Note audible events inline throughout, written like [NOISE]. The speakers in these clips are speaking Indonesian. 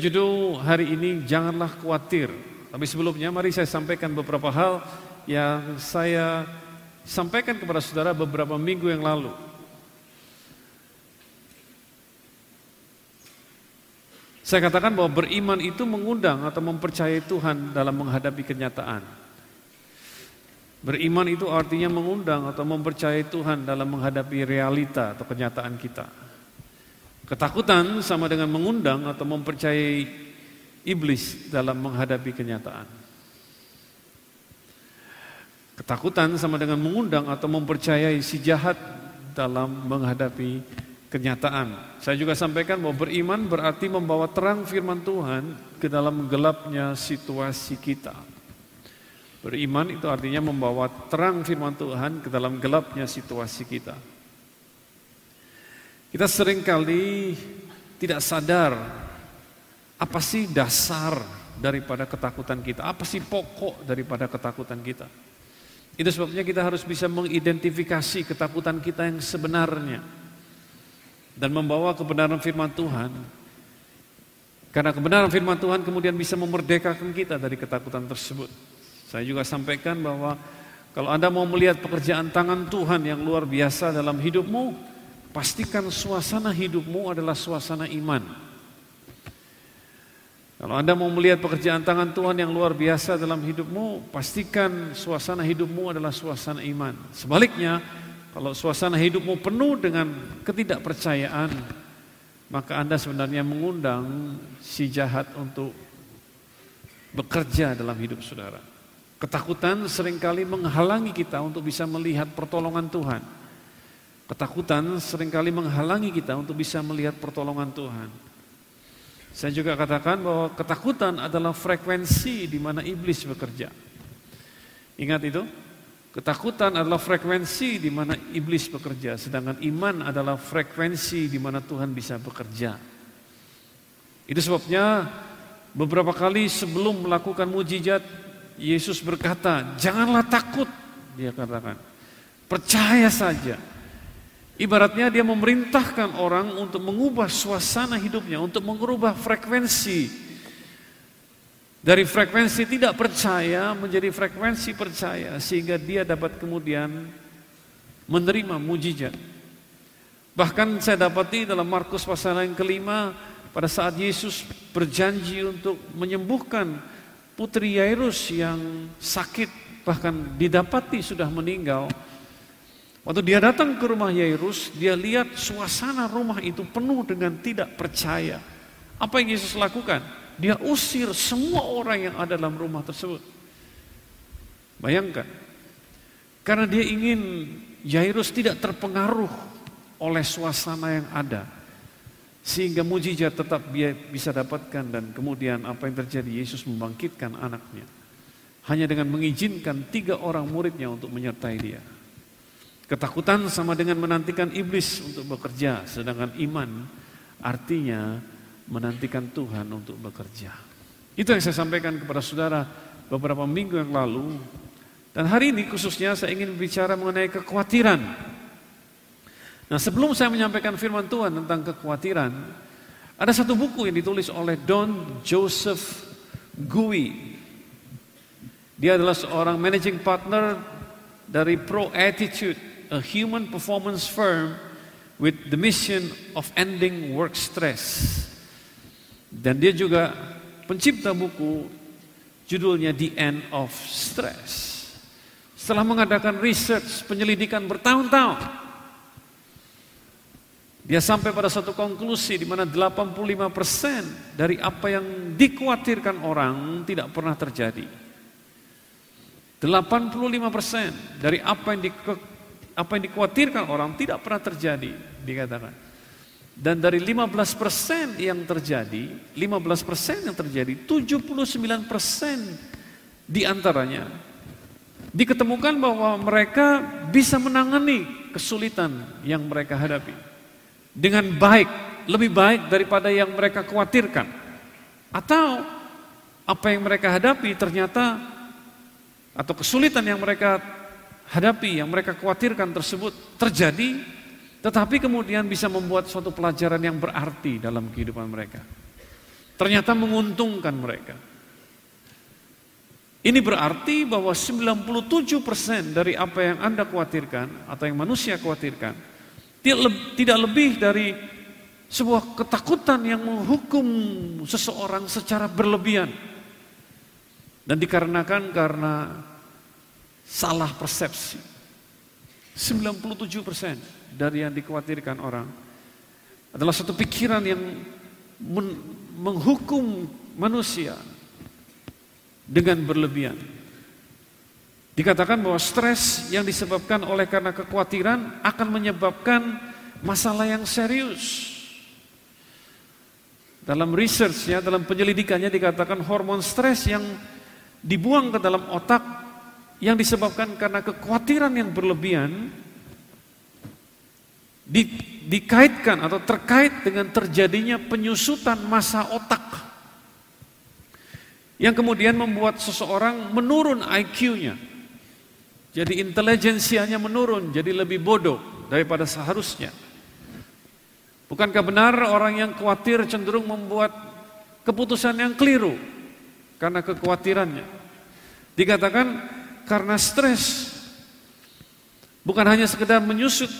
Judul hari ini janganlah khawatir. Tapi sebelumnya mari saya sampaikan beberapa hal yang saya sampaikan kepada saudara beberapa minggu yang lalu. Saya katakan bahwa beriman itu mengundang atau mempercayai Tuhan dalam menghadapi kenyataan. Beriman itu artinya mengundang atau mempercayai Tuhan dalam menghadapi realita atau kenyataan kita. Ketakutan sama dengan mengundang atau mempercayai iblis dalam menghadapi kenyataan. Ketakutan sama dengan mengundang atau mempercayai si jahat dalam menghadapi kenyataan. Saya juga sampaikan bahwa beriman berarti membawa terang firman Tuhan ke dalam gelapnya situasi kita. Beriman itu artinya membawa terang firman Tuhan ke dalam gelapnya situasi kita. Kita sering kali tidak sadar apa sih dasar daripada ketakutan kita, apa sih pokok daripada ketakutan kita. Itu sebabnya kita harus bisa mengidentifikasi ketakutan kita yang sebenarnya dan membawa kebenaran firman Tuhan. Karena kebenaran firman Tuhan kemudian bisa memerdekakan kita dari ketakutan tersebut. Saya juga sampaikan bahwa kalau Anda mau melihat pekerjaan tangan Tuhan yang luar biasa dalam hidupmu, pastikan suasana hidupmu adalah suasana iman. Kalau Anda mau melihat pekerjaan tangan Tuhan yang luar biasa dalam hidupmu, pastikan suasana hidupmu adalah suasana iman. Sebaliknya, kalau suasana hidupmu penuh dengan ketidakpercayaan, maka Anda sebenarnya mengundang si jahat untuk bekerja dalam hidup saudara. Ketakutan sering kali menghalangi kita untuk bisa melihat pertolongan Tuhan. Ketakutan sering kali menghalangi kita untuk bisa melihat pertolongan Tuhan. Saya juga katakan bahwa ketakutan adalah frekuensi di mana iblis bekerja. Ingat itu? Ketakutan adalah frekuensi di mana iblis bekerja, sedangkan iman adalah frekuensi di mana Tuhan bisa bekerja. Itu sebabnya beberapa kali sebelum melakukan mujizat Yesus berkata, janganlah takut, dia katakan. Percaya saja. Ibaratnya dia memerintahkan orang untuk mengubah suasana hidupnya, untuk mengubah frekuensi. Dari frekuensi tidak percaya menjadi frekuensi percaya sehingga dia dapat kemudian menerima mujizat. Bahkan saya dapati dalam Markus pasal yang kelima pada saat Yesus berjanji untuk menyembuhkan putri Yairus yang sakit bahkan didapati sudah meninggal. Waktu dia datang ke rumah Yairus, dia lihat suasana rumah itu penuh dengan tidak percaya. Apa yang Yesus lakukan? Dia usir semua orang yang ada dalam rumah tersebut. Bayangkan, karena dia ingin Yairus tidak terpengaruh oleh suasana yang ada. Sehingga mujizat tetap dia bisa dapatkan dan kemudian apa yang terjadi Yesus membangkitkan anaknya. Hanya dengan mengizinkan tiga orang muridnya untuk menyertai dia. Ketakutan sama dengan menantikan iblis untuk bekerja, sedangkan iman artinya menantikan Tuhan untuk bekerja. Itu yang saya sampaikan kepada saudara beberapa minggu yang lalu. Dan hari ini khususnya saya ingin bicara mengenai kekhawatiran Nah sebelum saya menyampaikan firman Tuhan tentang kekhawatiran, ada satu buku yang ditulis oleh Don Joseph Gui. Dia adalah seorang managing partner dari Pro Attitude, a human performance firm with the mission of ending work stress. Dan dia juga pencipta buku judulnya The End of Stress. Setelah mengadakan research penyelidikan bertahun-tahun, dia sampai pada satu konklusi di mana 85% dari apa yang dikhawatirkan orang tidak pernah terjadi. 85% dari apa yang apa yang dikhawatirkan orang tidak pernah terjadi, dikatakan. Dan dari 15% yang terjadi, 15% yang terjadi, 79% di antaranya diketemukan bahwa mereka bisa menangani kesulitan yang mereka hadapi dengan baik, lebih baik daripada yang mereka khawatirkan. Atau apa yang mereka hadapi ternyata atau kesulitan yang mereka hadapi, yang mereka khawatirkan tersebut terjadi, tetapi kemudian bisa membuat suatu pelajaran yang berarti dalam kehidupan mereka. ternyata menguntungkan mereka. Ini berarti bahwa 97% dari apa yang Anda khawatirkan atau yang manusia khawatirkan tidak lebih dari sebuah ketakutan yang menghukum seseorang secara berlebihan dan dikarenakan karena salah persepsi. 97% dari yang dikhawatirkan orang adalah satu pikiran yang menghukum manusia dengan berlebihan. Dikatakan bahwa stres yang disebabkan oleh karena kekhawatiran akan menyebabkan masalah yang serius. Dalam researchnya, dalam penyelidikannya dikatakan hormon stres yang dibuang ke dalam otak yang disebabkan karena kekhawatiran yang berlebihan di, dikaitkan atau terkait dengan terjadinya penyusutan masa otak yang kemudian membuat seseorang menurun IQ-nya. Jadi intelijensianya menurun, jadi lebih bodoh daripada seharusnya. Bukankah benar orang yang khawatir cenderung membuat keputusan yang keliru karena kekhawatirannya? Dikatakan karena stres bukan hanya sekedar menyusut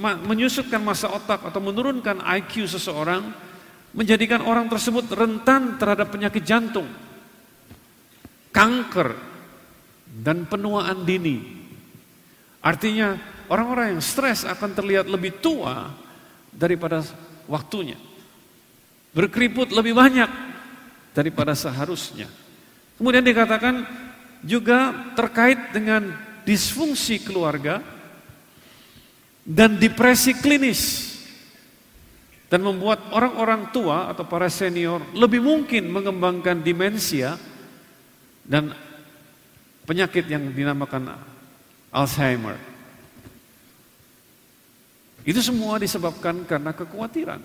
menyusutkan masa otak atau menurunkan IQ seseorang menjadikan orang tersebut rentan terhadap penyakit jantung kanker, dan penuaan dini. Artinya orang-orang yang stres akan terlihat lebih tua daripada waktunya. Berkeriput lebih banyak daripada seharusnya. Kemudian dikatakan juga terkait dengan disfungsi keluarga dan depresi klinis dan membuat orang-orang tua atau para senior lebih mungkin mengembangkan demensia dan penyakit yang dinamakan Alzheimer. Itu semua disebabkan karena kekhawatiran.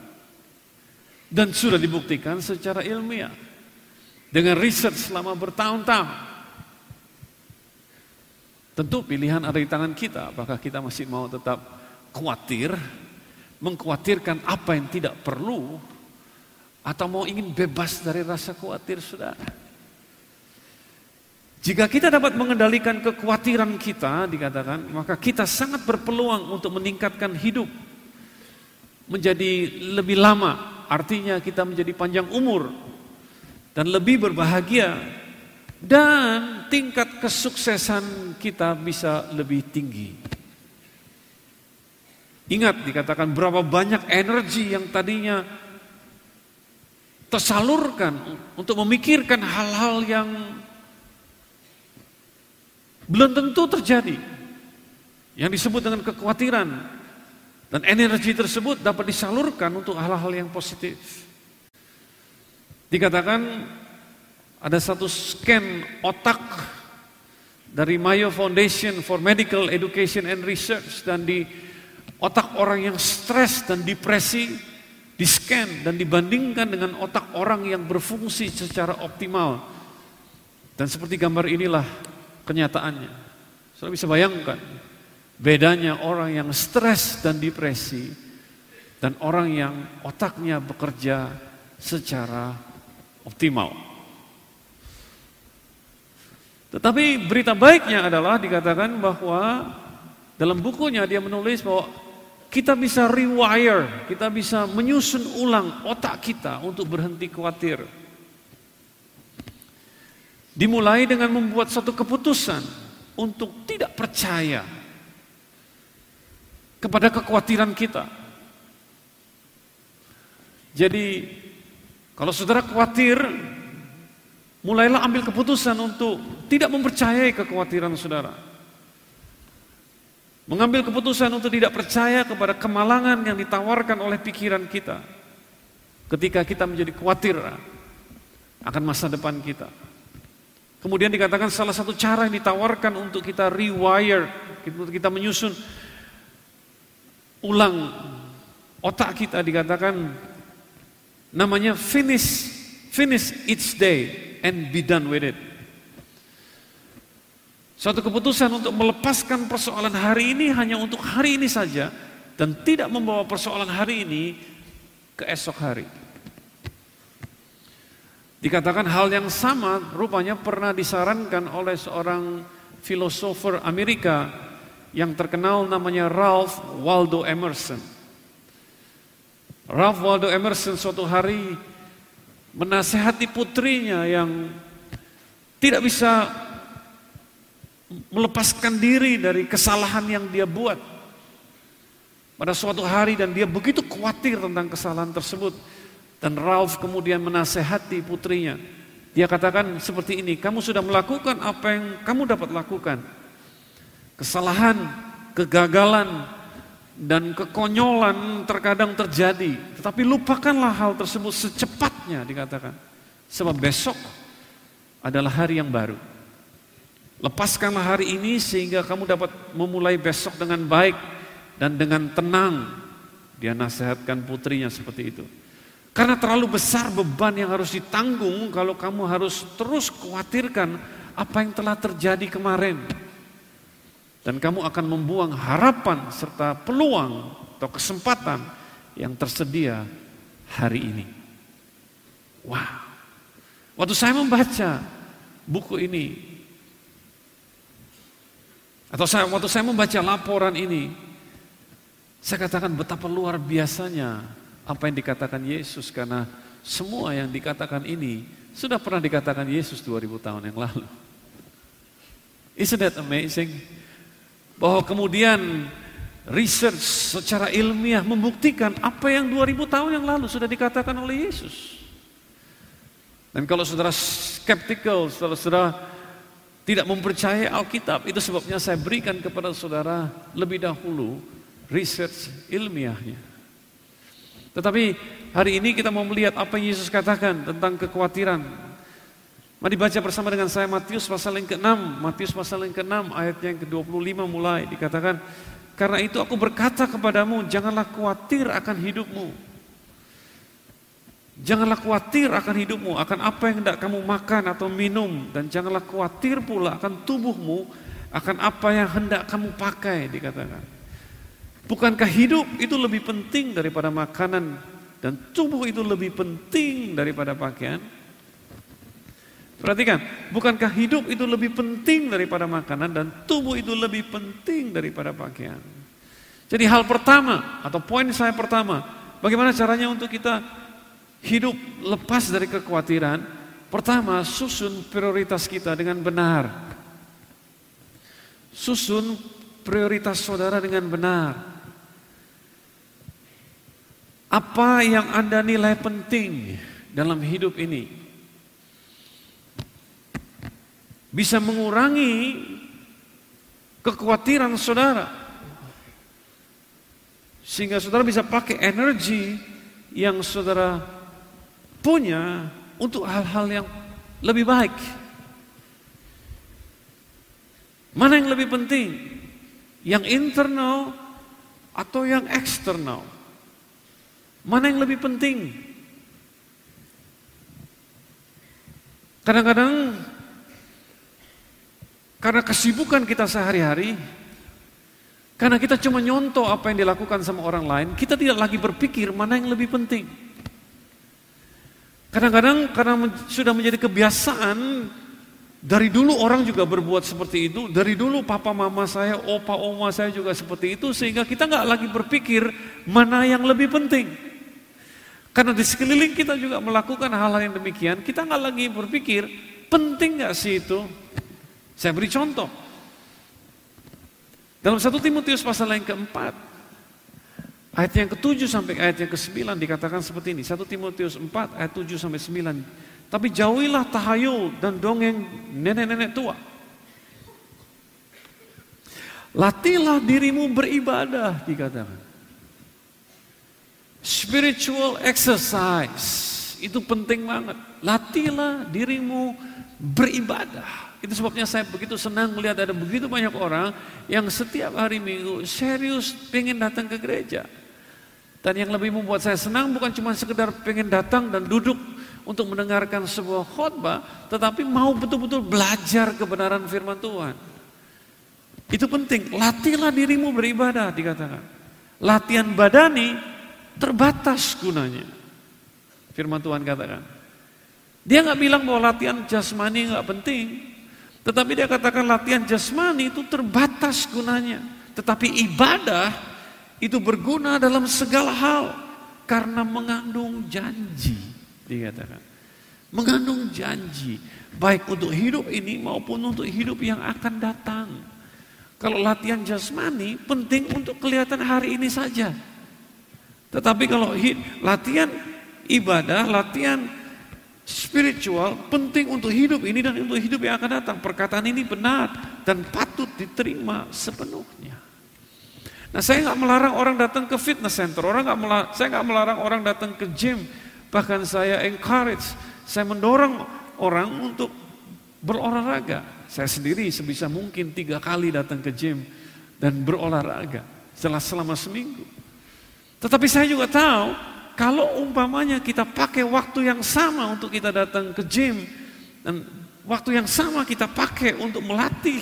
Dan sudah dibuktikan secara ilmiah. Dengan riset selama bertahun-tahun. Tentu pilihan ada di tangan kita. Apakah kita masih mau tetap khawatir, mengkhawatirkan apa yang tidak perlu, atau mau ingin bebas dari rasa khawatir, saudara. Jika kita dapat mengendalikan kekhawatiran kita, dikatakan, maka kita sangat berpeluang untuk meningkatkan hidup menjadi lebih lama. Artinya kita menjadi panjang umur dan lebih berbahagia dan tingkat kesuksesan kita bisa lebih tinggi. Ingat dikatakan berapa banyak energi yang tadinya tersalurkan untuk memikirkan hal-hal yang belum tentu terjadi. Yang disebut dengan kekhawatiran dan energi tersebut dapat disalurkan untuk hal-hal yang positif. Dikatakan ada satu scan otak dari Mayo Foundation for Medical Education and Research dan di otak orang yang stres dan depresi di scan dan dibandingkan dengan otak orang yang berfungsi secara optimal. Dan seperti gambar inilah kenyataannya. Saudara bisa bayangkan bedanya orang yang stres dan depresi dan orang yang otaknya bekerja secara optimal. Tetapi berita baiknya adalah dikatakan bahwa dalam bukunya dia menulis bahwa kita bisa rewire, kita bisa menyusun ulang otak kita untuk berhenti khawatir. Dimulai dengan membuat satu keputusan untuk tidak percaya kepada kekhawatiran kita. Jadi kalau saudara khawatir, mulailah ambil keputusan untuk tidak mempercayai kekhawatiran saudara. Mengambil keputusan untuk tidak percaya kepada kemalangan yang ditawarkan oleh pikiran kita. Ketika kita menjadi khawatir akan masa depan kita. Kemudian dikatakan salah satu cara yang ditawarkan untuk kita rewire, kita menyusun ulang otak kita dikatakan namanya finish finish each day and be done with it. Suatu keputusan untuk melepaskan persoalan hari ini hanya untuk hari ini saja dan tidak membawa persoalan hari ini ke esok hari. Dikatakan hal yang sama rupanya pernah disarankan oleh seorang filosofer Amerika yang terkenal namanya Ralph Waldo Emerson. Ralph Waldo Emerson suatu hari menasehati putrinya yang tidak bisa melepaskan diri dari kesalahan yang dia buat. Pada suatu hari dan dia begitu khawatir tentang kesalahan tersebut. Dan Ralph kemudian menasehati putrinya. Dia katakan seperti ini, kamu sudah melakukan apa yang kamu dapat lakukan. Kesalahan, kegagalan, dan kekonyolan terkadang terjadi. Tetapi lupakanlah hal tersebut secepatnya dikatakan. Sebab besok adalah hari yang baru. Lepaskanlah hari ini sehingga kamu dapat memulai besok dengan baik dan dengan tenang. Dia nasihatkan putrinya seperti itu. Karena terlalu besar beban yang harus ditanggung kalau kamu harus terus khawatirkan apa yang telah terjadi kemarin. Dan kamu akan membuang harapan serta peluang atau kesempatan yang tersedia hari ini. Wow. Waktu saya membaca buku ini, atau saya, waktu saya membaca laporan ini, saya katakan betapa luar biasanya apa yang dikatakan Yesus karena semua yang dikatakan ini sudah pernah dikatakan Yesus 2000 tahun yang lalu. Isn't that amazing? Bahwa kemudian research secara ilmiah membuktikan apa yang 2000 tahun yang lalu sudah dikatakan oleh Yesus. Dan kalau saudara skeptical, saudara-saudara tidak mempercayai Alkitab, itu sebabnya saya berikan kepada saudara lebih dahulu research ilmiahnya. Tetapi hari ini kita mau melihat apa yang Yesus katakan tentang kekhawatiran. Mari baca bersama dengan saya Matius pasal yang ke-6, Matius pasal yang ke-6 ayat yang ke-25 mulai dikatakan, "Karena itu aku berkata kepadamu, janganlah khawatir akan hidupmu." Janganlah khawatir akan hidupmu, akan apa yang hendak kamu makan atau minum dan janganlah khawatir pula akan tubuhmu, akan apa yang hendak kamu pakai dikatakan. Bukankah hidup itu lebih penting daripada makanan dan tubuh itu lebih penting daripada pakaian? Perhatikan, bukankah hidup itu lebih penting daripada makanan dan tubuh itu lebih penting daripada pakaian? Jadi hal pertama atau poin saya pertama, bagaimana caranya untuk kita hidup lepas dari kekhawatiran? Pertama, susun prioritas kita dengan benar. Susun prioritas saudara dengan benar. Apa yang Anda nilai penting dalam hidup ini? Bisa mengurangi kekhawatiran saudara. Sehingga saudara bisa pakai energi yang saudara punya untuk hal-hal yang lebih baik. Mana yang lebih penting? Yang internal atau yang eksternal? Mana yang lebih penting? Kadang-kadang karena kesibukan kita sehari-hari, karena kita cuma nyontoh apa yang dilakukan sama orang lain, kita tidak lagi berpikir mana yang lebih penting. Kadang-kadang karena sudah menjadi kebiasaan dari dulu orang juga berbuat seperti itu, dari dulu papa mama saya, opa oma saya juga seperti itu, sehingga kita nggak lagi berpikir mana yang lebih penting. Karena di sekeliling kita juga melakukan hal-hal yang demikian, kita nggak lagi berpikir penting nggak sih itu. Saya beri contoh. Dalam satu Timotius pasal yang keempat, ayat yang ketujuh sampai ayat yang kesembilan dikatakan seperti ini. Satu Timotius 4 ayat 7 sampai 9. Tapi jauhilah tahayul dan dongeng nenek-nenek tua. Latihlah dirimu beribadah dikatakan. Spiritual exercise itu penting banget. Latihlah dirimu beribadah. Itu sebabnya saya begitu senang melihat ada begitu banyak orang yang setiap hari minggu serius pengen datang ke gereja. Dan yang lebih membuat saya senang bukan cuma sekedar pengen datang dan duduk untuk mendengarkan sebuah khotbah, tetapi mau betul-betul belajar kebenaran firman Tuhan. Itu penting, latihlah dirimu beribadah dikatakan. Latihan badani terbatas gunanya. Firman Tuhan katakan. Dia nggak bilang bahwa latihan jasmani nggak penting, tetapi dia katakan latihan jasmani itu terbatas gunanya. Tetapi ibadah itu berguna dalam segala hal karena mengandung janji, dikatakan. Mengandung janji, baik untuk hidup ini maupun untuk hidup yang akan datang. Kalau latihan jasmani penting untuk kelihatan hari ini saja. Tetapi kalau latihan ibadah, latihan spiritual penting untuk hidup ini dan untuk hidup yang akan datang. Perkataan ini benar dan patut diterima sepenuhnya. Nah, saya nggak melarang orang datang ke fitness center, orang nggak melarang, saya nggak melarang orang datang ke gym. Bahkan saya encourage, saya mendorong orang untuk berolahraga. Saya sendiri sebisa mungkin tiga kali datang ke gym dan berolahraga setelah selama seminggu. Tetapi saya juga tahu kalau umpamanya kita pakai waktu yang sama untuk kita datang ke gym dan waktu yang sama kita pakai untuk melatih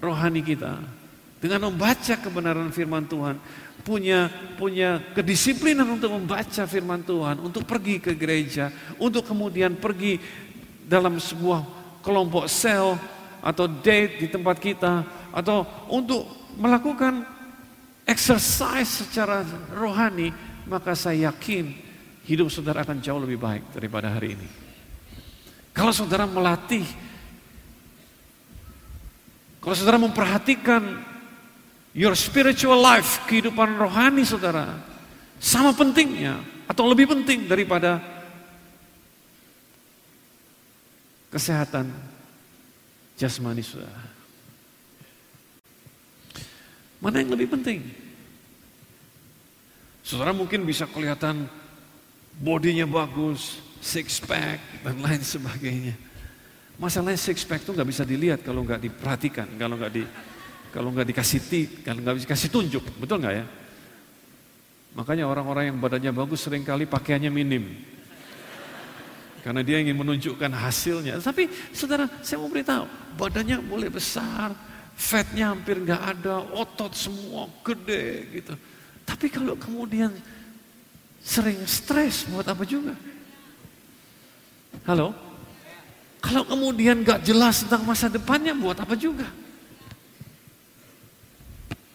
rohani kita dengan membaca kebenaran firman Tuhan, punya punya kedisiplinan untuk membaca firman Tuhan, untuk pergi ke gereja, untuk kemudian pergi dalam sebuah kelompok sel atau date di tempat kita atau untuk melakukan exercise secara rohani, maka saya yakin hidup saudara akan jauh lebih baik daripada hari ini. Kalau saudara melatih, kalau saudara memperhatikan your spiritual life, kehidupan rohani saudara, sama pentingnya atau lebih penting daripada kesehatan jasmani saudara. Mana yang lebih penting? Saudara mungkin bisa kelihatan bodinya bagus, six pack dan lain sebagainya. Masalahnya six pack itu nggak bisa dilihat kalau nggak diperhatikan, kalau nggak di kalau nggak dikasih ti, kalau nggak dikasih tunjuk, betul nggak ya? Makanya orang-orang yang badannya bagus sering kali pakaiannya minim. Karena dia ingin menunjukkan hasilnya. Tapi saudara, saya mau beritahu, badannya boleh besar, fatnya hampir nggak ada, otot semua gede gitu. Tapi kalau kemudian sering stres, buat apa juga? Halo? Kalau kemudian nggak jelas tentang masa depannya, buat apa juga?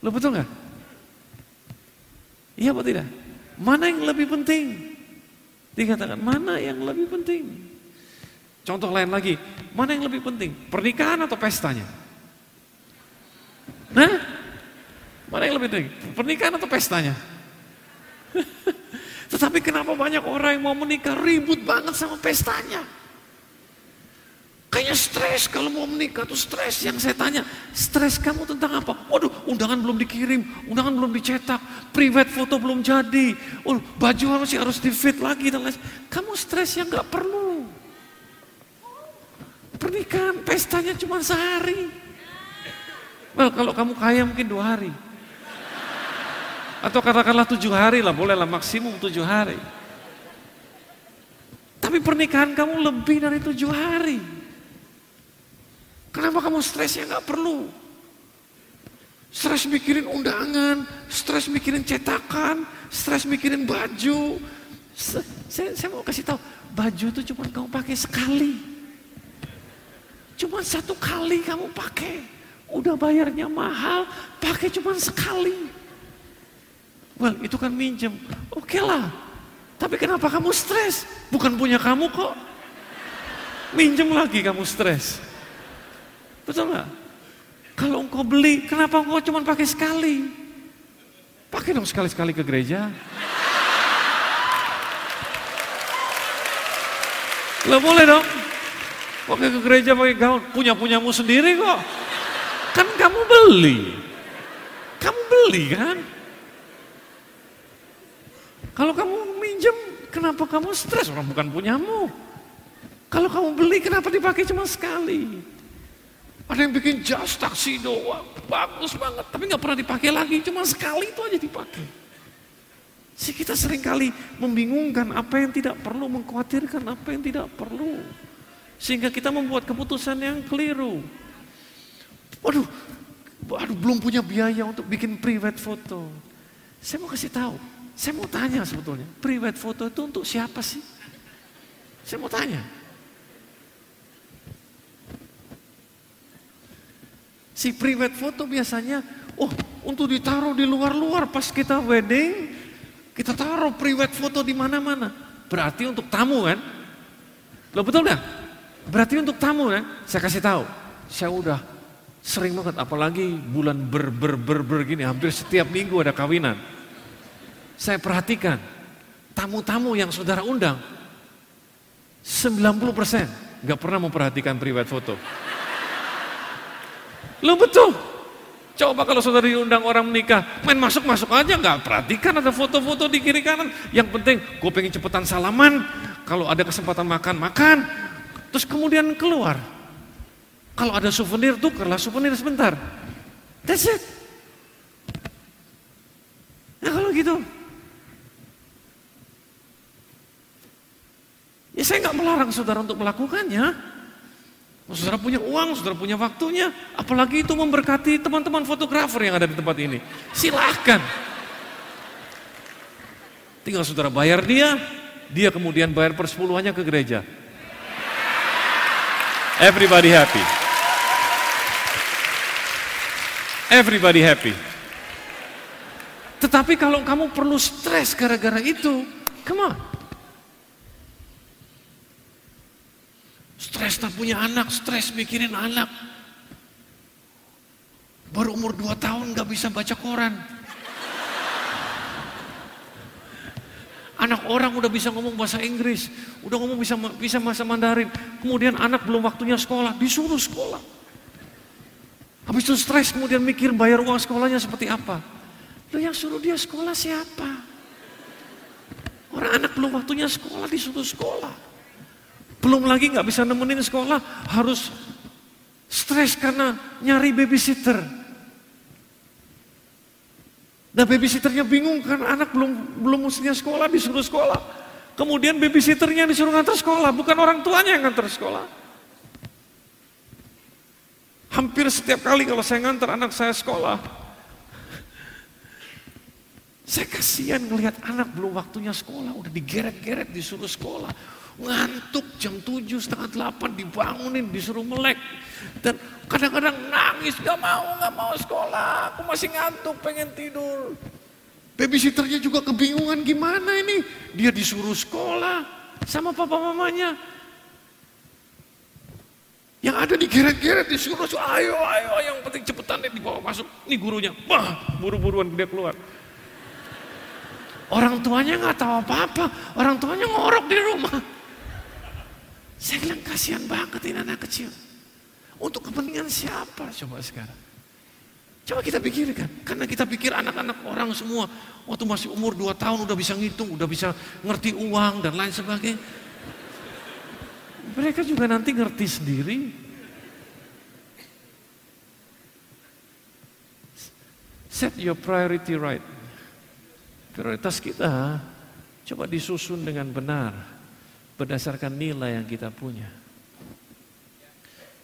Lo betul nggak? Iya atau tidak? Mana yang lebih penting? Dikatakan mana yang lebih penting? Contoh lain lagi, mana yang lebih penting? Pernikahan atau pestanya? Nah, mana yang lebih penting? Pernikahan atau pestanya? [LAUGHS] Tetapi kenapa banyak orang yang mau menikah ribut banget sama pestanya? Kayaknya stres kalau mau menikah tuh stres. Yang saya tanya, stres kamu tentang apa? Waduh, undangan belum dikirim, undangan belum dicetak, private foto belum jadi, oh, baju harus harus di fit lagi dan lain. Kamu stres yang nggak perlu. Pernikahan, pestanya cuma sehari. Well, kalau kamu kaya mungkin dua hari. Atau katakanlah tujuh hari lah, bolehlah maksimum tujuh hari. Tapi pernikahan kamu lebih dari tujuh hari. Kenapa kamu stresnya nggak perlu? Stres mikirin undangan, stres mikirin cetakan, stres mikirin baju. Saya, saya mau kasih tahu, baju itu cuma kamu pakai sekali. Cuma satu kali kamu pakai. Udah bayarnya mahal, pakai cuma sekali. Well, itu kan minjem. Oke okay lah. Tapi kenapa kamu stres? Bukan punya kamu kok. Minjem lagi kamu stres. Betul nggak? Kalau engkau beli, kenapa engkau cuma pakai sekali? Pakai dong sekali-sekali ke gereja. Lo boleh dong. Pakai ke gereja pakai gaun, punya-punyamu sendiri kok. Kan kamu beli. Kamu beli kan? Kalau kamu minjem, kenapa kamu stres? Orang bukan punyamu. Kalau kamu beli, kenapa dipakai cuma sekali? Ada yang bikin jas taksido, wah, bagus banget, tapi nggak pernah dipakai lagi, cuma sekali itu aja dipakai. Si kita sering kali membingungkan apa yang tidak perlu, mengkhawatirkan apa yang tidak perlu. Sehingga kita membuat keputusan yang keliru. Waduh, waduh belum punya biaya untuk bikin private foto. Saya mau kasih tahu, saya mau tanya sebetulnya, private foto itu untuk siapa sih? Saya mau tanya. Si private foto biasanya, oh untuk ditaruh di luar-luar pas kita wedding, kita taruh private foto di mana-mana. Berarti untuk tamu kan? Lo betul dah? Berarti untuk tamu kan? Saya kasih tahu. Saya udah sering banget, apalagi bulan ber ber ber ber gini, hampir setiap minggu ada kawinan. Saya perhatikan tamu-tamu yang saudara undang, 90% nggak pernah memperhatikan private foto. Lo betul. Coba kalau saudara diundang orang menikah, main masuk-masuk aja nggak perhatikan ada foto-foto di kiri kanan. Yang penting gue pengen cepetan salaman, kalau ada kesempatan makan, makan. Terus kemudian keluar. Kalau ada souvenir, tuh tukerlah souvenir sebentar. That's it. Ya kalau gitu. Ya saya nggak melarang saudara untuk melakukannya. Saudara punya uang, saudara punya waktunya, apalagi itu memberkati teman-teman fotografer yang ada di tempat ini. Silahkan. Tinggal saudara bayar dia, dia kemudian bayar persepuluhannya ke gereja. Everybody happy. Everybody happy. Tetapi kalau kamu perlu stres gara-gara itu, come on. Stres tak punya anak, stres mikirin anak. Baru umur 2 tahun gak bisa baca koran. Anak orang udah bisa ngomong bahasa Inggris, udah ngomong bisa bisa bahasa Mandarin. Kemudian anak belum waktunya sekolah, disuruh sekolah. Habis itu stres kemudian mikir bayar uang sekolahnya seperti apa. Lo yang suruh dia sekolah siapa? Orang anak belum waktunya sekolah disuruh sekolah. Belum lagi nggak bisa nemenin sekolah, harus stres karena nyari babysitter. Nah babysitternya bingung kan anak belum belum mestinya sekolah disuruh sekolah. Kemudian babysitternya disuruh ngantar sekolah, bukan orang tuanya yang ngantar sekolah. Hampir setiap kali kalau saya ngantar anak saya sekolah, saya kasihan ngelihat anak belum waktunya sekolah, udah digeret-geret disuruh sekolah. Ngantuk jam 7, setengah 8 dibangunin, disuruh melek. Dan kadang-kadang nangis, gak mau, gak mau sekolah. Aku masih ngantuk, pengen tidur. Babysitternya juga kebingungan gimana ini. Dia disuruh sekolah sama papa mamanya. Yang ada di geret-geret disuruh, ayo, ayo, yang penting cepetan deh dibawa masuk. Ini gurunya, wah buru-buruan dia keluar. Orang tuanya nggak tahu apa-apa, orang tuanya ngorok di rumah. Saya bilang kasihan banget ini anak kecil. Untuk kepentingan siapa coba sekarang? Coba kita pikirkan, karena kita pikir anak-anak orang semua waktu masih umur 2 tahun udah bisa ngitung, udah bisa ngerti uang dan lain sebagainya. Mereka juga nanti ngerti sendiri. Set your priority right. Prioritas kita coba disusun dengan benar berdasarkan nilai yang kita punya.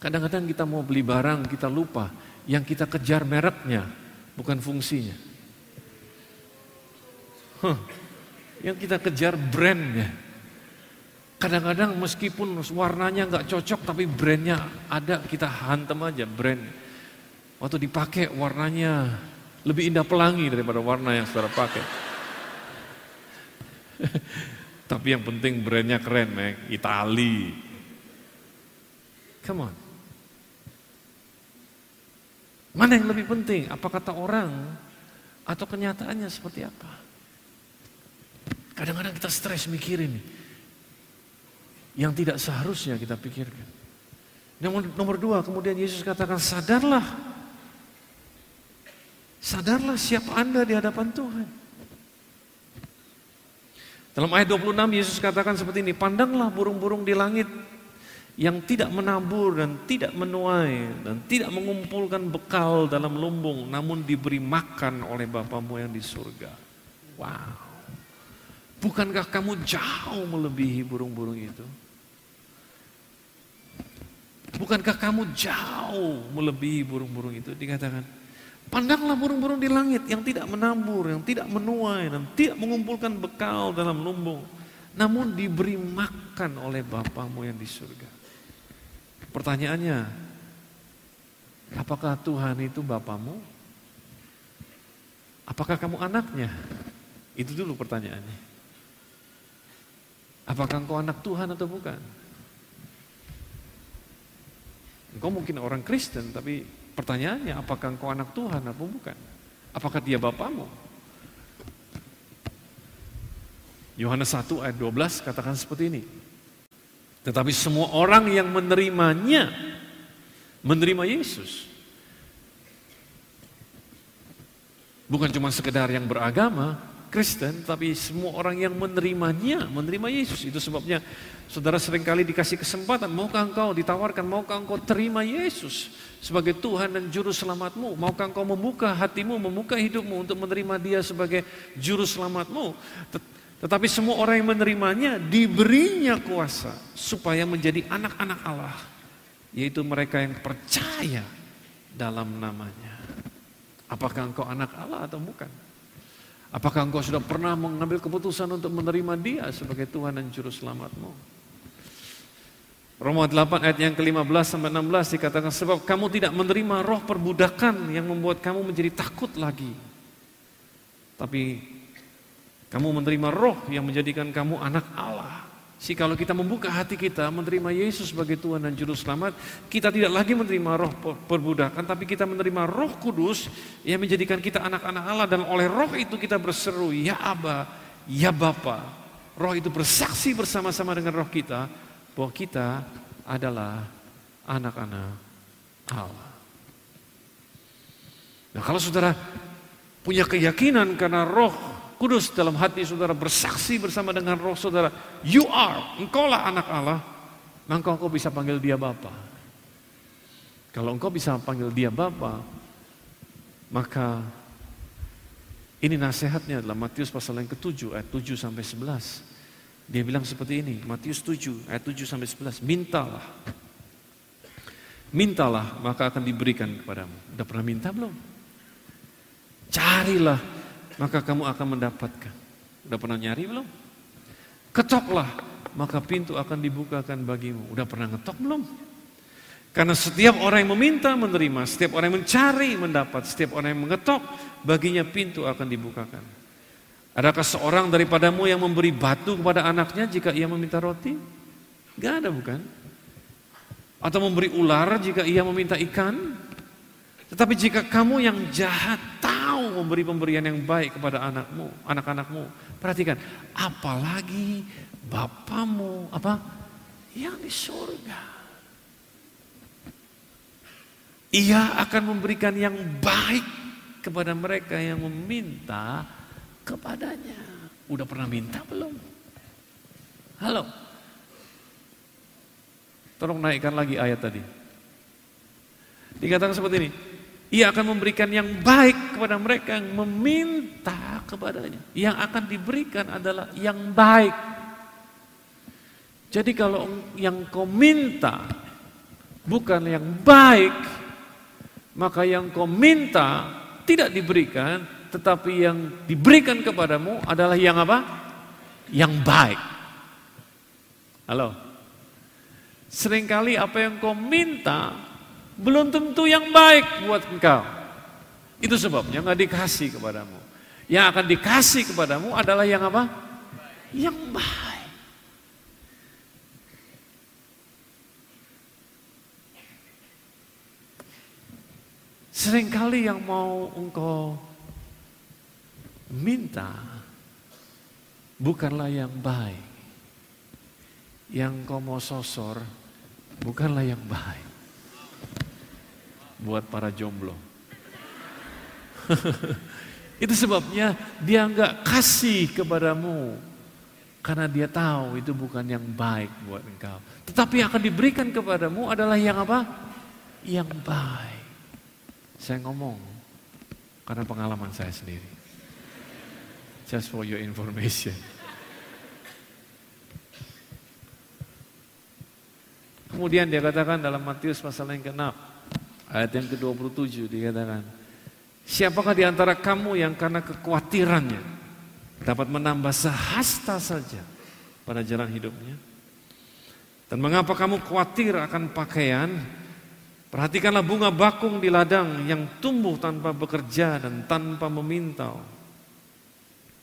Kadang-kadang kita mau beli barang, kita lupa. Yang kita kejar mereknya, bukan fungsinya. Huh. Yang kita kejar brandnya. Kadang-kadang meskipun warnanya nggak cocok, tapi brandnya ada, kita hantem aja brand. Waktu dipakai warnanya lebih indah pelangi daripada warna yang saudara pakai. [LAUGHS] Tapi yang penting brandnya keren, Mek. Itali. Come on. Mana yang lebih penting? Apa kata orang atau kenyataannya seperti apa? Kadang-kadang kita stres mikirin yang tidak seharusnya kita pikirkan. Nomor, nomor dua, kemudian Yesus katakan sadarlah. Sadarlah siapa Anda di hadapan Tuhan. Dalam ayat 26 Yesus katakan seperti ini, pandanglah burung-burung di langit yang tidak menabur dan tidak menuai dan tidak mengumpulkan bekal dalam lumbung namun diberi makan oleh Bapamu yang di surga. Wow. Bukankah kamu jauh melebihi burung-burung itu? Bukankah kamu jauh melebihi burung-burung itu? Dikatakan, Pandanglah burung-burung di langit yang tidak menabur, yang tidak menuai, dan tidak mengumpulkan bekal dalam lumbung. namun diberi makan oleh Bapamu yang di surga. Pertanyaannya, apakah Tuhan itu Bapamu? Apakah kamu anaknya? Itu dulu pertanyaannya. Apakah engkau anak Tuhan atau bukan? Engkau mungkin orang Kristen, tapi pertanyaannya apakah engkau anak Tuhan atau bukan? Apakah dia Bapamu? Yohanes 1 ayat 12 katakan seperti ini. Tetapi semua orang yang menerimanya, menerima Yesus. Bukan cuma sekedar yang beragama, Kristen, tapi semua orang yang menerimanya, menerima Yesus. Itu sebabnya saudara sering kali dikasih kesempatan, maukah engkau ditawarkan, maukah engkau terima Yesus sebagai Tuhan dan Juru Selamatmu? Maukah engkau membuka hatimu, membuka hidupmu untuk menerima dia sebagai Juru Selamatmu? Tetapi semua orang yang menerimanya diberinya kuasa supaya menjadi anak-anak Allah. Yaitu mereka yang percaya dalam namanya. Apakah engkau anak Allah atau bukan? Apakah engkau sudah pernah mengambil keputusan untuk menerima dia sebagai Tuhan dan Juru Selamatmu? Roma 8 ayat yang ke-15 sampai 16 dikatakan sebab kamu tidak menerima roh perbudakan yang membuat kamu menjadi takut lagi. Tapi kamu menerima roh yang menjadikan kamu anak Allah. Si kalau kita membuka hati kita menerima Yesus sebagai Tuhan dan Juru Selamat, kita tidak lagi menerima roh perbudakan, tapi kita menerima roh kudus yang menjadikan kita anak-anak Allah. Dan oleh roh itu kita berseru, ya Aba, ya Bapa. Roh itu bersaksi bersama-sama dengan roh kita, bahwa kita adalah anak-anak Allah. Nah kalau saudara punya keyakinan karena roh Kudus dalam hati saudara bersaksi bersama dengan roh saudara. You are, engkaulah anak Allah. Maka engkau bisa panggil dia Bapa. Kalau engkau bisa panggil dia Bapa, maka ini nasihatnya adalah Matius pasal yang ke-7 ayat 7 sampai 11. Dia bilang seperti ini, Matius 7 ayat 7 sampai 11, mintalah. Mintalah maka akan diberikan kepadamu. Udah pernah minta belum? Carilah maka kamu akan mendapatkan. Udah pernah nyari belum? Ketoklah, maka pintu akan dibukakan bagimu. Udah pernah ngetok belum? Karena setiap orang yang meminta menerima, setiap orang yang mencari mendapat, setiap orang yang mengetok, baginya pintu akan dibukakan. Adakah seorang daripadamu yang memberi batu kepada anaknya jika ia meminta roti? Gak ada bukan? Atau memberi ular jika ia meminta ikan? Tetapi jika kamu yang jahat tahu memberi pemberian yang baik kepada anakmu, anak-anakmu, perhatikan, apalagi Bapamu apa? Yang di surga. Ia akan memberikan yang baik kepada mereka yang meminta kepadanya. Udah pernah minta belum? Halo. Tolong naikkan lagi ayat tadi. Dikatakan seperti ini. Ia akan memberikan yang baik kepada mereka yang meminta kepadanya. Yang akan diberikan adalah yang baik. Jadi kalau yang kau minta bukan yang baik, maka yang kau minta tidak diberikan, tetapi yang diberikan kepadamu adalah yang apa? Yang baik. Halo. Seringkali apa yang kau minta belum tentu yang baik buat engkau. Itu sebabnya nggak dikasih kepadamu. Yang akan dikasih kepadamu adalah yang apa? Yang baik. Seringkali yang mau engkau minta bukanlah yang baik. Yang kau mau sosor bukanlah yang baik buat para jomblo. [LAUGHS] itu sebabnya dia nggak kasih kepadamu karena dia tahu itu bukan yang baik buat engkau. Tetapi yang akan diberikan kepadamu adalah yang apa? Yang baik. Saya ngomong karena pengalaman saya sendiri. Just for your information. Kemudian dia katakan dalam Matius pasal yang ke-6 Ayat yang ke-27 dikatakan, Siapakah di antara kamu yang karena kekhawatirannya dapat menambah sehasta saja pada jalan hidupnya. Dan mengapa kamu khawatir akan pakaian? Perhatikanlah bunga bakung di ladang yang tumbuh tanpa bekerja dan tanpa memintal.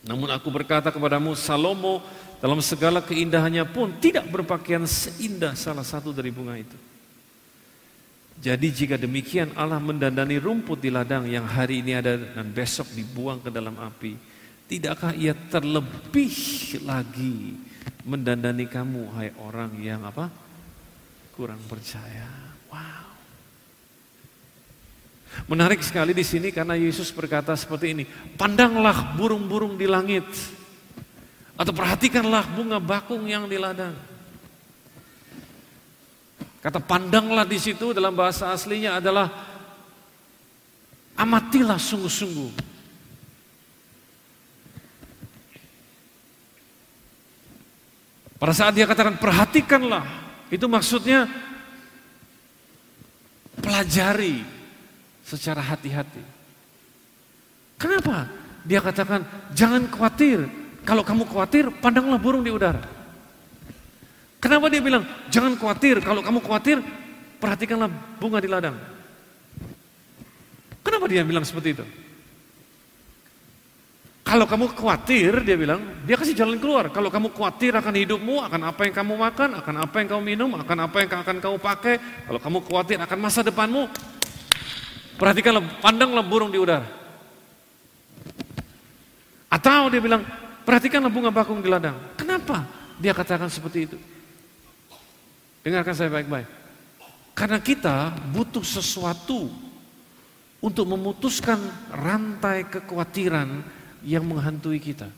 Namun aku berkata kepadamu, Salomo dalam segala keindahannya pun tidak berpakaian seindah salah satu dari bunga itu. Jadi jika demikian Allah mendandani rumput di ladang yang hari ini ada dan besok dibuang ke dalam api. Tidakkah ia terlebih lagi mendandani kamu hai orang yang apa? Kurang percaya. Wow. Menarik sekali di sini karena Yesus berkata seperti ini, pandanglah burung-burung di langit atau perhatikanlah bunga bakung yang di ladang. Kata pandanglah di situ dalam bahasa aslinya adalah amatilah sungguh-sungguh. Pada saat dia katakan perhatikanlah, itu maksudnya pelajari secara hati-hati. Kenapa? Dia katakan jangan khawatir. Kalau kamu khawatir, pandanglah burung di udara. Kenapa dia bilang, jangan khawatir, kalau kamu khawatir, perhatikanlah bunga di ladang. Kenapa dia bilang seperti itu? Kalau kamu khawatir, dia bilang, dia kasih jalan keluar. Kalau kamu khawatir akan hidupmu, akan apa yang kamu makan, akan apa yang kamu minum, akan apa yang akan kamu pakai, kalau kamu khawatir akan masa depanmu, perhatikanlah, pandanglah burung di udara. Atau dia bilang, perhatikanlah bunga bakung di ladang. Kenapa dia katakan seperti itu? Dengarkan saya baik-baik. Karena kita butuh sesuatu untuk memutuskan rantai kekhawatiran yang menghantui kita.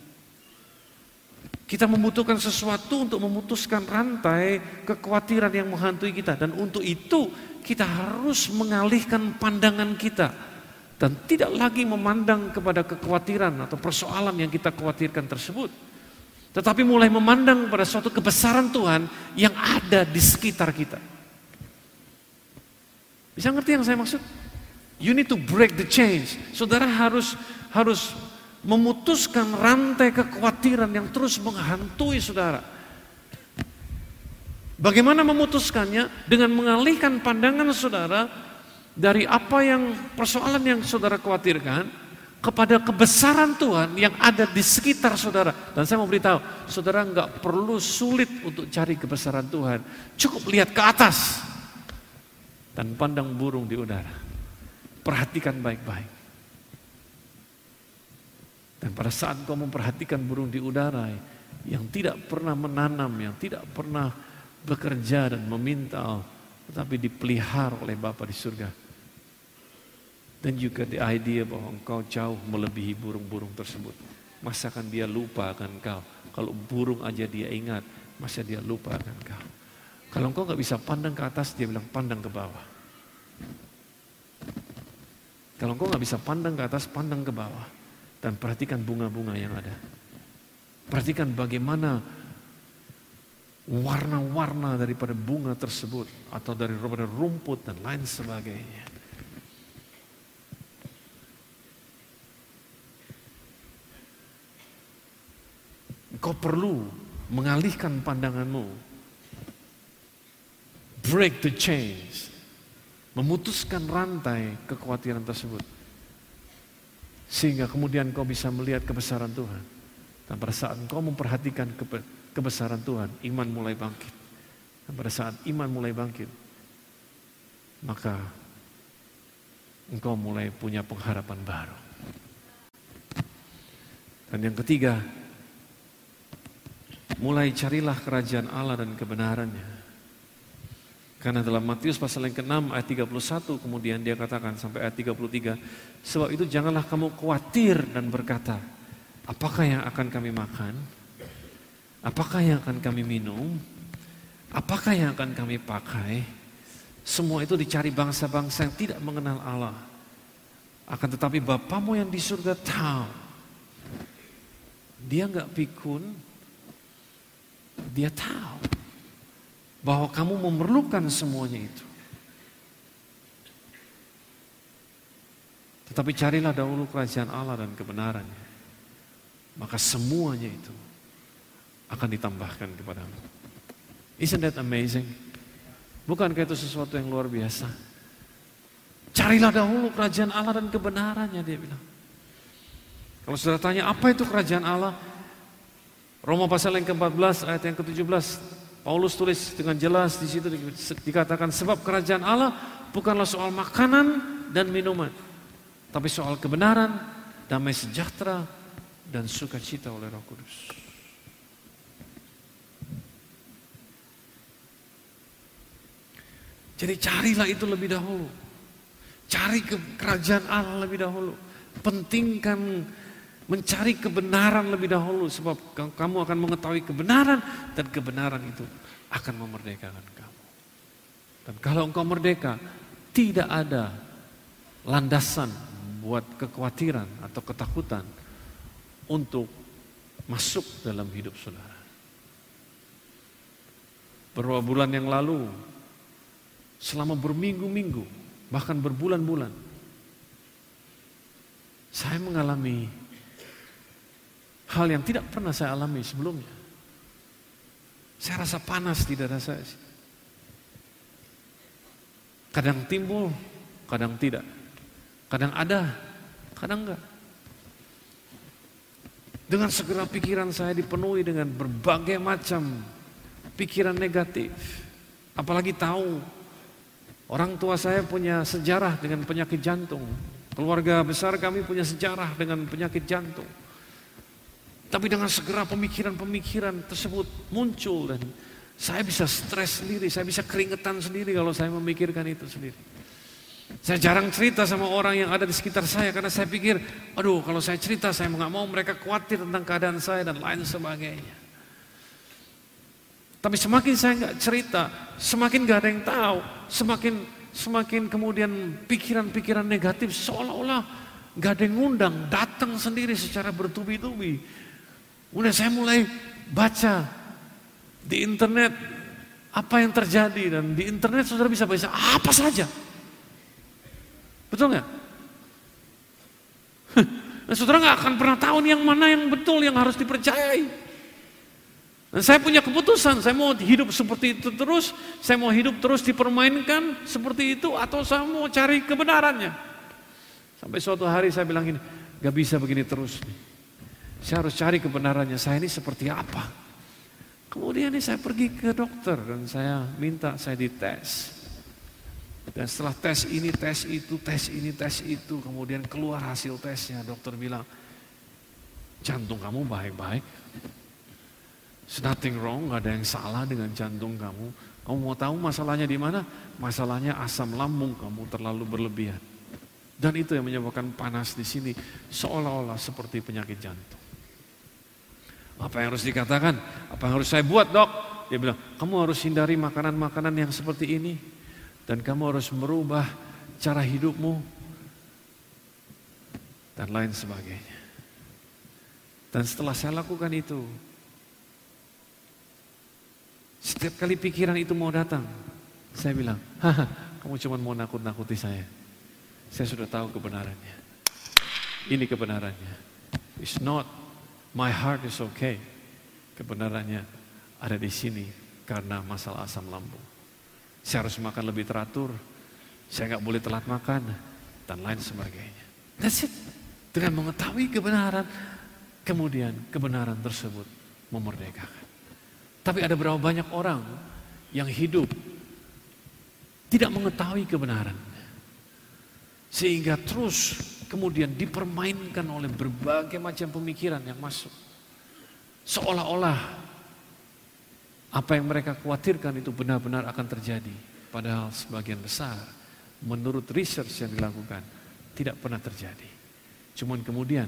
Kita membutuhkan sesuatu untuk memutuskan rantai kekhawatiran yang menghantui kita. Dan untuk itu kita harus mengalihkan pandangan kita. Dan tidak lagi memandang kepada kekhawatiran atau persoalan yang kita khawatirkan tersebut. Tetapi mulai memandang pada suatu kebesaran Tuhan yang ada di sekitar kita. Bisa ngerti yang saya maksud? You need to break the change. Saudara harus harus memutuskan rantai kekhawatiran yang terus menghantui saudara. Bagaimana memutuskannya? Dengan mengalihkan pandangan saudara dari apa yang persoalan yang saudara khawatirkan kepada kebesaran Tuhan yang ada di sekitar saudara. Dan saya mau beritahu, saudara nggak perlu sulit untuk cari kebesaran Tuhan. Cukup lihat ke atas dan pandang burung di udara. Perhatikan baik-baik. Dan pada saat kau memperhatikan burung di udara yang tidak pernah menanam, yang tidak pernah bekerja dan meminta, tetapi dipelihara oleh Bapa di surga dan juga the idea bahwa engkau jauh melebihi burung-burung tersebut. Masa akan dia lupa akan engkau? Kalau burung aja dia ingat, masa dia lupa akan engkau? Kalau engkau nggak bisa pandang ke atas, dia bilang pandang ke bawah. Kalau engkau nggak bisa pandang ke atas, pandang ke bawah. Dan perhatikan bunga-bunga yang ada. Perhatikan bagaimana warna-warna daripada bunga tersebut. Atau dari rumput dan lain sebagainya. Kau perlu mengalihkan pandanganmu. Break the chains. Memutuskan rantai kekhawatiran tersebut. Sehingga kemudian kau bisa melihat kebesaran Tuhan. Dan pada saat kau memperhatikan kebesaran Tuhan, iman mulai bangkit. Dan pada saat iman mulai bangkit, maka engkau mulai punya pengharapan baru. Dan yang ketiga, Mulai carilah kerajaan Allah dan kebenarannya. Karena dalam Matius pasal yang ke-6 ayat 31 kemudian dia katakan sampai ayat 33. Sebab itu janganlah kamu khawatir dan berkata, apakah yang akan kami makan? Apakah yang akan kami minum? Apakah yang akan kami pakai? Semua itu dicari bangsa-bangsa yang tidak mengenal Allah. Akan tetapi Bapamu yang di surga tahu. Dia nggak pikun, dia tahu bahwa kamu memerlukan semuanya itu. Tetapi carilah dahulu kerajaan Allah dan kebenarannya. Maka semuanya itu akan ditambahkan kepadamu. Isn't that amazing? Bukankah itu sesuatu yang luar biasa? Carilah dahulu kerajaan Allah dan kebenarannya dia bilang. Kalau sudah tanya apa itu kerajaan Allah? Roma pasal yang ke-14 ayat yang ke-17 Paulus tulis dengan jelas di situ dikatakan sebab kerajaan Allah bukanlah soal makanan dan minuman tapi soal kebenaran, damai sejahtera dan sukacita oleh Roh Kudus. Jadi carilah itu lebih dahulu. Cari ke kerajaan Allah lebih dahulu. Pentingkan mencari kebenaran lebih dahulu sebab kamu akan mengetahui kebenaran dan kebenaran itu akan memerdekakan kamu. Dan kalau engkau merdeka, tidak ada landasan buat kekhawatiran atau ketakutan untuk masuk dalam hidup saudara. Beberapa bulan yang lalu, selama berminggu-minggu, bahkan berbulan-bulan, saya mengalami Hal yang tidak pernah saya alami sebelumnya. Saya rasa panas di dada saya. Kadang timbul, kadang tidak. Kadang ada, kadang enggak. Dengan segera pikiran saya dipenuhi dengan berbagai macam pikiran negatif. Apalagi tahu orang tua saya punya sejarah dengan penyakit jantung. Keluarga besar kami punya sejarah dengan penyakit jantung. Tapi dengan segera pemikiran-pemikiran tersebut muncul dan saya bisa stres sendiri, saya bisa keringetan sendiri kalau saya memikirkan itu sendiri. Saya jarang cerita sama orang yang ada di sekitar saya karena saya pikir, aduh kalau saya cerita saya nggak mau mereka khawatir tentang keadaan saya dan lain sebagainya. Tapi semakin saya nggak cerita, semakin nggak ada yang tahu, semakin semakin kemudian pikiran-pikiran negatif seolah-olah nggak ada yang ngundang, datang sendiri secara bertubi-tubi. Kemudian saya mulai baca di internet apa yang terjadi dan di internet saudara bisa baca apa saja. Betul nggak? Dan saudara nggak akan pernah tahu yang mana yang betul yang harus dipercayai. Dan saya punya keputusan, saya mau hidup seperti itu terus, saya mau hidup terus dipermainkan seperti itu, atau saya mau cari kebenarannya. Sampai suatu hari saya bilang gini, gak bisa begini terus. Nih. Saya harus cari kebenarannya, saya ini seperti apa. Kemudian ini saya pergi ke dokter dan saya minta saya dites. Dan setelah tes ini, tes itu, tes ini, tes itu, kemudian keluar hasil tesnya. Dokter bilang, jantung kamu baik-baik. There's nothing wrong, gak ada yang salah dengan jantung kamu. Kamu mau tahu masalahnya di mana? Masalahnya asam lambung kamu terlalu berlebihan. Dan itu yang menyebabkan panas di sini seolah-olah seperti penyakit jantung. Apa yang harus dikatakan? Apa yang harus saya buat dok? Dia bilang, kamu harus hindari makanan-makanan yang seperti ini. Dan kamu harus merubah cara hidupmu. Dan lain sebagainya. Dan setelah saya lakukan itu, setiap kali pikiran itu mau datang, saya bilang, haha, kamu cuma mau nakut-nakuti saya. Saya sudah tahu kebenarannya. Ini kebenarannya. It's not My heart is okay. Kebenarannya ada di sini karena masalah asam lambung. Saya harus makan lebih teratur, saya nggak boleh telat makan, dan lain sebagainya. That's it. Dengan mengetahui kebenaran, kemudian kebenaran tersebut memerdekakan. Tapi ada berapa banyak orang yang hidup tidak mengetahui kebenaran. Sehingga terus kemudian dipermainkan oleh berbagai macam pemikiran yang masuk. Seolah-olah apa yang mereka khawatirkan itu benar-benar akan terjadi. Padahal sebagian besar menurut research yang dilakukan tidak pernah terjadi. Cuman kemudian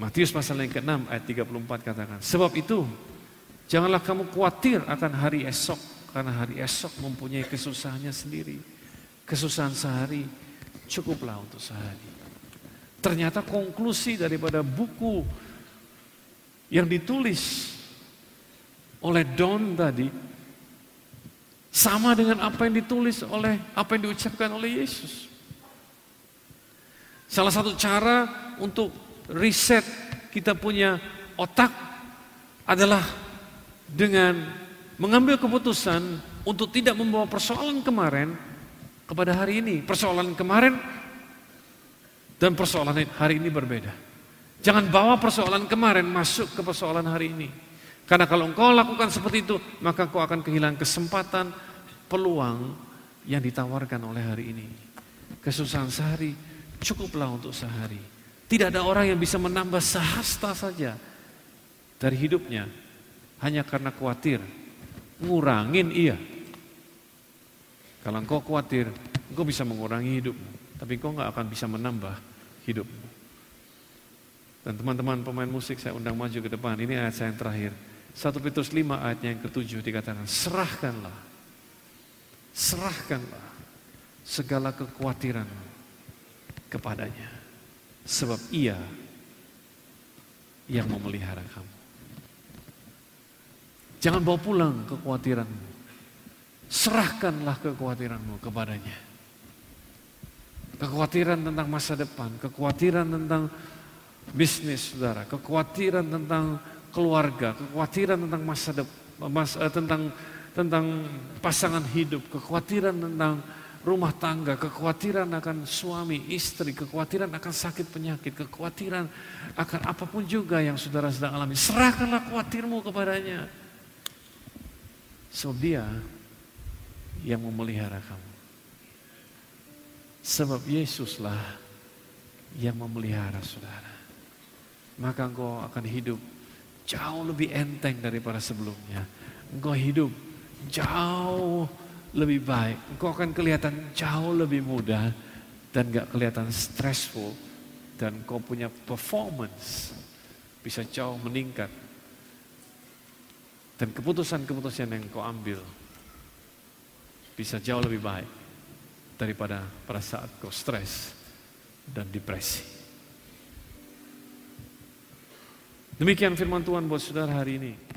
Matius pasal yang ke-6 ayat 34 katakan, sebab itu janganlah kamu khawatir akan hari esok karena hari esok mempunyai kesusahannya sendiri kesusahan sehari cukuplah untuk sehari. Ternyata konklusi daripada buku yang ditulis oleh Don tadi sama dengan apa yang ditulis oleh apa yang diucapkan oleh Yesus. Salah satu cara untuk riset, kita punya otak adalah dengan mengambil keputusan untuk tidak membawa persoalan kemarin kepada hari ini. Persoalan kemarin dan persoalan hari ini berbeda. Jangan bawa persoalan kemarin masuk ke persoalan hari ini. Karena kalau engkau lakukan seperti itu, maka engkau akan kehilangan kesempatan, peluang yang ditawarkan oleh hari ini. Kesusahan sehari, cukuplah untuk sehari. Tidak ada orang yang bisa menambah sehasta saja dari hidupnya hanya karena khawatir. Ngurangin iya. Kalau engkau khawatir, engkau bisa mengurangi hidupmu, tapi engkau nggak akan bisa menambah hidupmu. Dan teman-teman pemain musik saya undang maju ke depan. Ini ayat saya yang terakhir. 1 Petrus 5 ayatnya yang ketujuh dikatakan, serahkanlah, serahkanlah segala kekhawatiran kepadanya. Sebab ia yang memelihara kamu. Jangan bawa pulang kekhawatiranmu. Serahkanlah kekhawatiranmu kepadanya. Kekhawatiran tentang masa depan, kekhawatiran tentang bisnis saudara, kekhawatiran tentang keluarga, kekhawatiran tentang masa depan, mas, uh, tentang tentang pasangan hidup, kekhawatiran tentang rumah tangga, kekhawatiran akan suami, istri, kekhawatiran akan sakit penyakit, kekhawatiran akan apa pun juga yang saudara sedang alami. Serahkanlah khawatirmu kepadanya. Sebab dia yang memelihara kamu. Sebab Yesuslah yang memelihara saudara. Maka engkau akan hidup jauh lebih enteng daripada sebelumnya. Engkau hidup jauh lebih baik. Engkau akan kelihatan jauh lebih mudah dan gak kelihatan stressful dan kau punya performance bisa jauh meningkat. Dan keputusan-keputusan yang kau ambil bisa jauh lebih baik daripada pada saat kau stres dan depresi. Demikian firman Tuhan buat saudara hari ini.